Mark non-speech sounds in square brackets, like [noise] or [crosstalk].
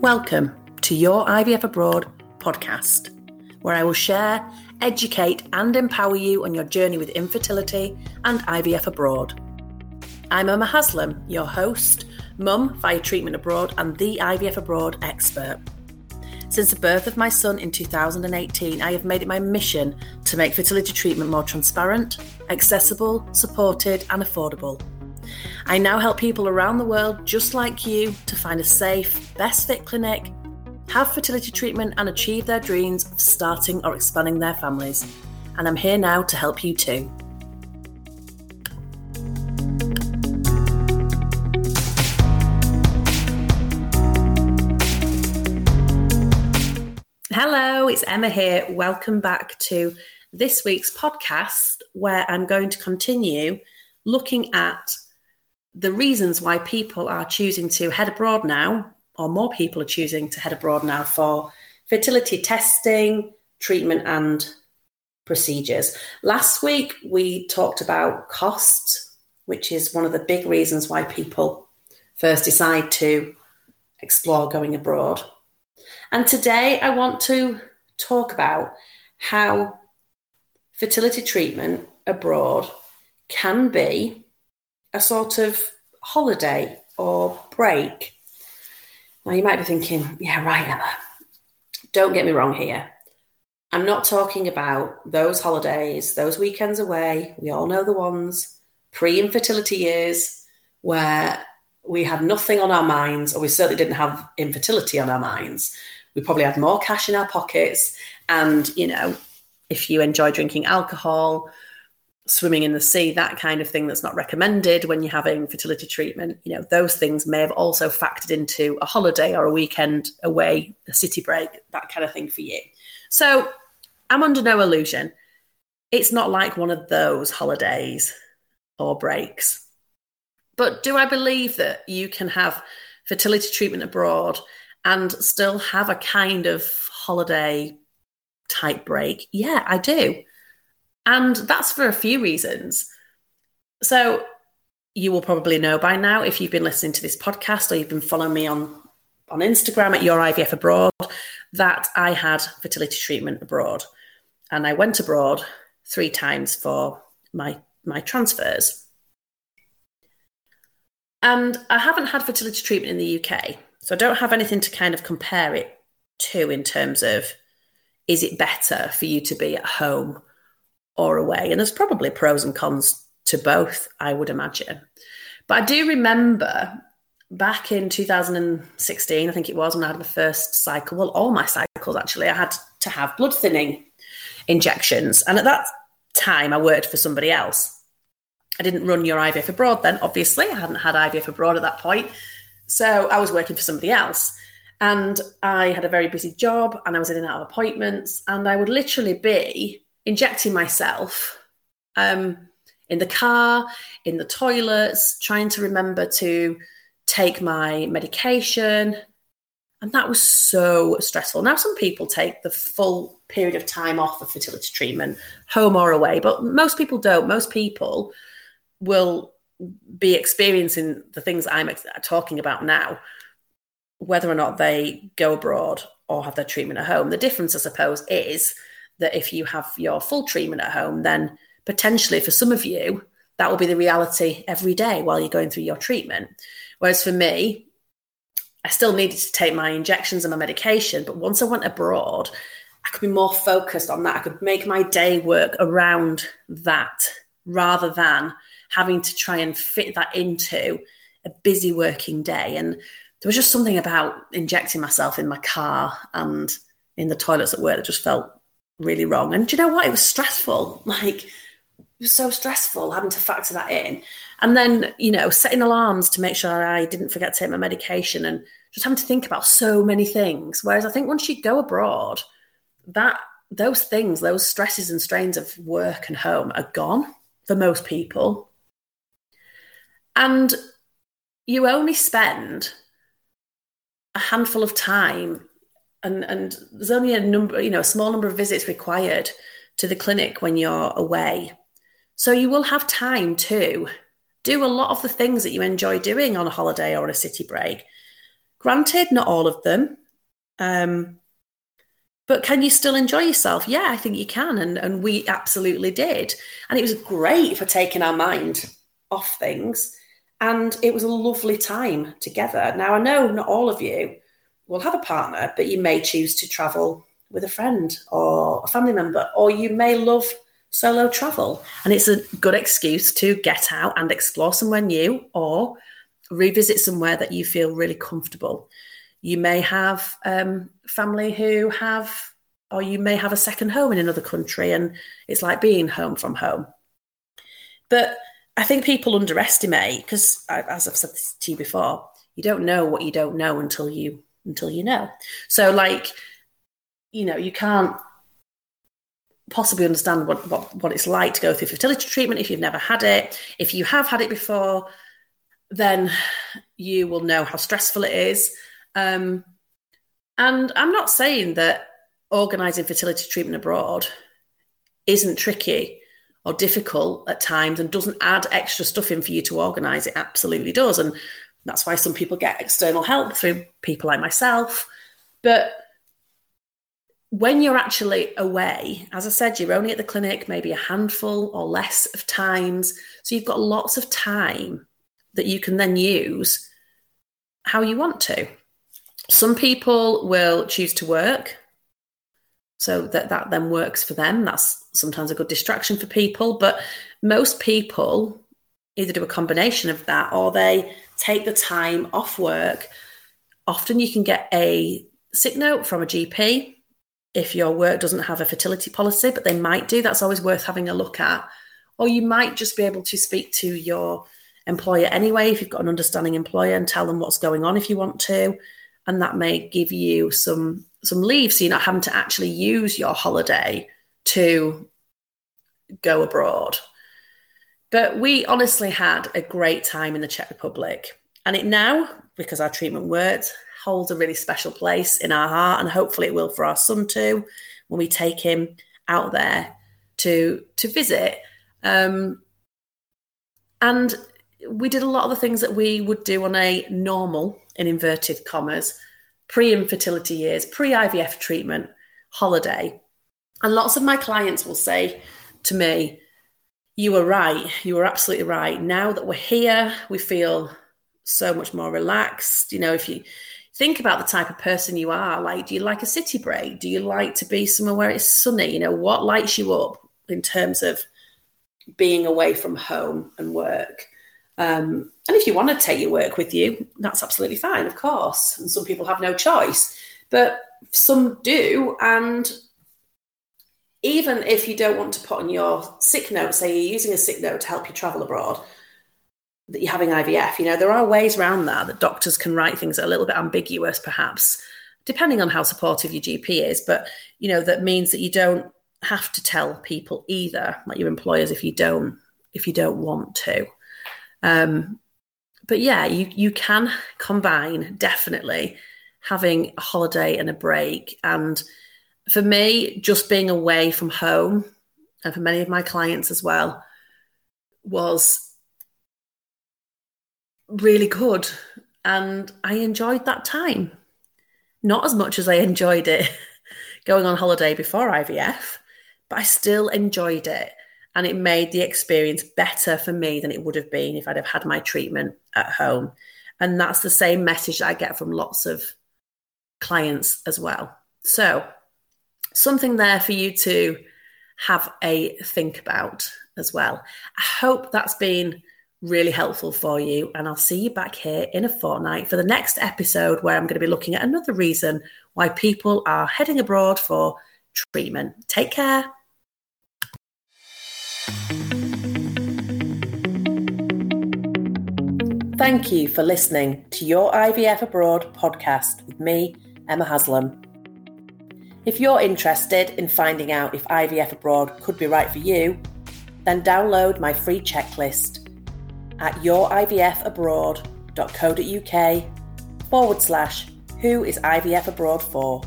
Welcome to your IVF Abroad podcast, where I will share, educate, and empower you on your journey with infertility and IVF abroad. I'm Emma Haslam, your host, mum via treatment abroad, and the IVF abroad expert. Since the birth of my son in 2018, I have made it my mission to make fertility treatment more transparent, accessible, supported, and affordable. I now help people around the world just like you to find a safe, best fit clinic, have fertility treatment, and achieve their dreams of starting or expanding their families. And I'm here now to help you too. It's Emma here. Welcome back to this week's podcast, where I'm going to continue looking at the reasons why people are choosing to head abroad now, or more people are choosing to head abroad now for fertility testing, treatment, and procedures. Last week, we talked about cost, which is one of the big reasons why people first decide to explore going abroad. And today, I want to talk about how fertility treatment abroad can be a sort of holiday or break. Now, you might be thinking, yeah, right, Emma. Don't get me wrong here. I'm not talking about those holidays, those weekends away. We all know the ones pre infertility years where we had nothing on our minds, or we certainly didn't have infertility on our minds. We probably had more cash in our pockets. And, you know, if you enjoy drinking alcohol, swimming in the sea, that kind of thing that's not recommended when you're having fertility treatment, you know, those things may have also factored into a holiday or a weekend away, a city break, that kind of thing for you. So I'm under no illusion. It's not like one of those holidays or breaks. But do I believe that you can have fertility treatment abroad and still have a kind of holiday type break? Yeah, I do. And that's for a few reasons. So, you will probably know by now if you've been listening to this podcast or you've been following me on, on Instagram at Your IVF Abroad that I had fertility treatment abroad. And I went abroad three times for my, my transfers. And I haven't had fertility treatment in the UK. So I don't have anything to kind of compare it to in terms of is it better for you to be at home or away. And there's probably pros and cons to both, I would imagine. But I do remember back in 2016, I think it was when I had my first cycle, well, all my cycles actually, I had to have blood thinning injections. And at that time, I worked for somebody else. I didn't run your IVF abroad then, obviously. I hadn't had IVF abroad at that point. So I was working for somebody else. And I had a very busy job and I was in and out of appointments. And I would literally be injecting myself um, in the car, in the toilets, trying to remember to take my medication. And that was so stressful. Now, some people take the full period of time off of fertility treatment, home or away, but most people don't. Most people will be experiencing the things I'm ex- talking about now, whether or not they go abroad or have their treatment at home. The difference, I suppose, is that if you have your full treatment at home, then potentially for some of you, that will be the reality every day while you're going through your treatment. Whereas for me, I still needed to take my injections and my medication, but once I went abroad, I could be more focused on that. I could make my day work around that rather than having to try and fit that into a busy working day. And there was just something about injecting myself in my car and in the toilets at work that just felt really wrong. And do you know what? It was stressful. [laughs] Like, it was so stressful having to factor that in. And then, you know, setting alarms to make sure I didn't forget to take my medication and just having to think about so many things. Whereas I think once you go abroad, that those things, those stresses and strains of work and home are gone for most people. And you only spend a handful of time and and there's only a number, you know, a small number of visits required to the clinic when you're away. So you will have time to do a lot of the things that you enjoy doing on a holiday or a city break. Granted, not all of them. Um, but can you still enjoy yourself? Yeah, I think you can. And, and we absolutely did. And it was great for taking our mind off things. And it was a lovely time together. Now, I know not all of you will have a partner, but you may choose to travel with a friend or a family member, or you may love solo travel. And it's a good excuse to get out and explore somewhere new or revisit somewhere that you feel really comfortable. You may have um, family who have, or you may have a second home in another country, and it's like being home from home. But I think people underestimate because, as I've said to you before, you don't know what you don't know until you until you know. So, like, you know, you can't possibly understand what, what, what it's like to go through fertility treatment if you've never had it. If you have had it before, then you will know how stressful it is. Um, and I'm not saying that organising fertility treatment abroad isn't tricky or difficult at times and doesn't add extra stuff in for you to organise. It absolutely does. And that's why some people get external help through people like myself. But when you're actually away, as I said, you're only at the clinic maybe a handful or less of times. So you've got lots of time that you can then use how you want to. Some people will choose to work so that that then works for them. That's sometimes a good distraction for people, but most people either do a combination of that or they take the time off work. Often you can get a sick note from a GP if your work doesn't have a fertility policy, but they might do. That's always worth having a look at. Or you might just be able to speak to your employer anyway, if you've got an understanding employer, and tell them what's going on if you want to. And that may give you some some leave, so you're not having to actually use your holiday to go abroad. But we honestly had a great time in the Czech Republic. And it now, because our treatment worked, holds a really special place in our heart, and hopefully it will for our son too when we take him out there to to visit. Um, and we did a lot of the things that we would do on a normal, in inverted commas, pre infertility years, pre IVF treatment holiday. And lots of my clients will say to me, You were right. You were absolutely right. Now that we're here, we feel so much more relaxed. You know, if you think about the type of person you are. Like, do you like a city break? Do you like to be somewhere where it's sunny? You know, what lights you up in terms of being away from home and work? Um, and if you want to take your work with you, that's absolutely fine, of course. And some people have no choice, but some do. And even if you don't want to put on your sick note, say you're using a sick note to help you travel abroad, that you're having IVF. You know, there are ways around that that doctors can write things that are a little bit ambiguous, perhaps, depending on how supportive your GP is. But you know, that means that you don't have to tell people either, like your employers, if you don't if you don't want to. Um, but yeah, you you can combine definitely having a holiday and a break. And for me, just being away from home, and for many of my clients as well, was really good. And I enjoyed that time. Not as much as I enjoyed it [laughs] going on holiday before IVF, but I still enjoyed it. And it made the experience better for me than it would have been if I'd have had my treatment at home. And that's the same message that I get from lots of clients as well. So, something there for you to have a think about as well. I hope that's been really helpful for you. And I'll see you back here in a fortnight for the next episode where I'm going to be looking at another reason why people are heading abroad for treatment. Take care. Thank you for listening to your IVF Abroad podcast with me, Emma Haslam. If you're interested in finding out if IVF Abroad could be right for you, then download my free checklist at yourivfabroad.co.uk forward slash who is IVF abroad for.